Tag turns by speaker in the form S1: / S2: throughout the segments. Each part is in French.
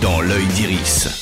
S1: dans l'œil d'Iris.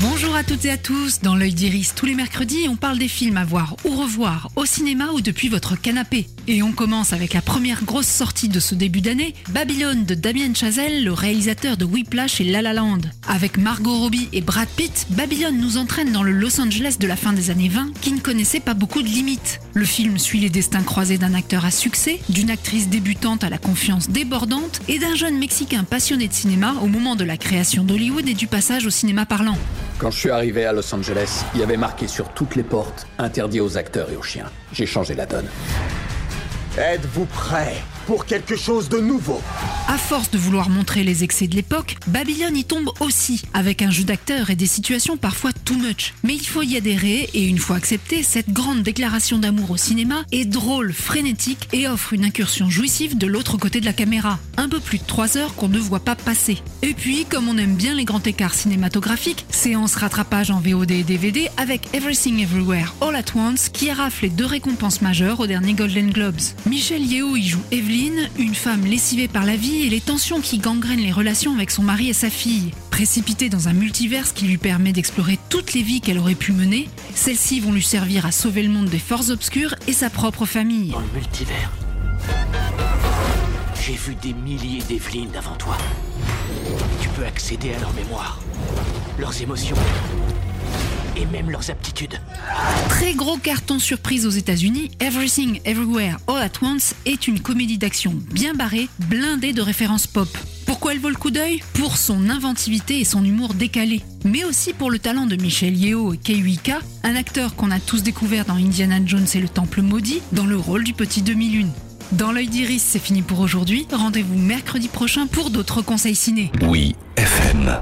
S2: Bonjour à toutes et à tous. Dans l'œil d'Iris, tous les mercredis, on parle des films à voir ou revoir au cinéma ou depuis votre canapé. Et on commence avec la première grosse sortie de ce début d'année, Babylone de Damien Chazelle, le réalisateur de Whiplash et La La Land. Avec Margot Robbie et Brad Pitt, Babylone nous entraîne dans le Los Angeles de la fin des années 20 qui ne connaissait pas beaucoup de limites. Le film suit les destins croisés d'un acteur à succès, d'une actrice débutante à la confiance débordante et d'un jeune Mexicain passionné de cinéma au moment de la création d'Hollywood et du passage au cinéma parlant.
S3: Quand je suis arrivé à Los Angeles, il y avait marqué sur toutes les portes interdit aux acteurs et aux chiens. J'ai changé la donne.
S4: Êtes-vous prêt? Pour quelque chose de nouveau
S2: À force de vouloir montrer les excès de l'époque, Babylone y tombe aussi, avec un jeu d'acteurs et des situations parfois too much. Mais il faut y adhérer, et une fois accepté, cette grande déclaration d'amour au cinéma est drôle, frénétique et offre une incursion jouissive de l'autre côté de la caméra. Un peu plus de 3 heures qu'on ne voit pas passer. Et puis, comme on aime bien les grands écarts cinématographiques, séance rattrapage en VOD et DVD avec Everything Everywhere All at Once qui a raflé deux récompenses majeures au dernier Golden Globes. Michel Yeo y joue Evelyn, une femme lessivée par la vie et les tensions qui gangrènent les relations avec son mari et sa fille. Précipitée dans un multiverse qui lui permet d'explorer toutes les vies qu'elle aurait pu mener, celles-ci vont lui servir à sauver le monde des forces obscures et sa propre famille.
S5: Dans le multivers, j'ai vu des milliers d'Evelyn avant toi. Tu peux accéder à leur mémoire, leurs émotions et même leurs aptitudes.
S2: Très gros carton surprise aux États-Unis, Everything Everywhere All at Once est une comédie d'action bien barrée, blindée de références pop. Pourquoi elle vaut le coup d'œil? Pour son inventivité et son humour décalé, mais aussi pour le talent de Michel Yeo et Wika, un acteur qu'on a tous découvert dans Indiana Jones et le Temple maudit, dans le rôle du petit demi-lune. Dans l'œil d'Iris, c'est fini pour aujourd'hui. Rendez-vous mercredi prochain pour d'autres conseils ciné.
S1: Oui, FM.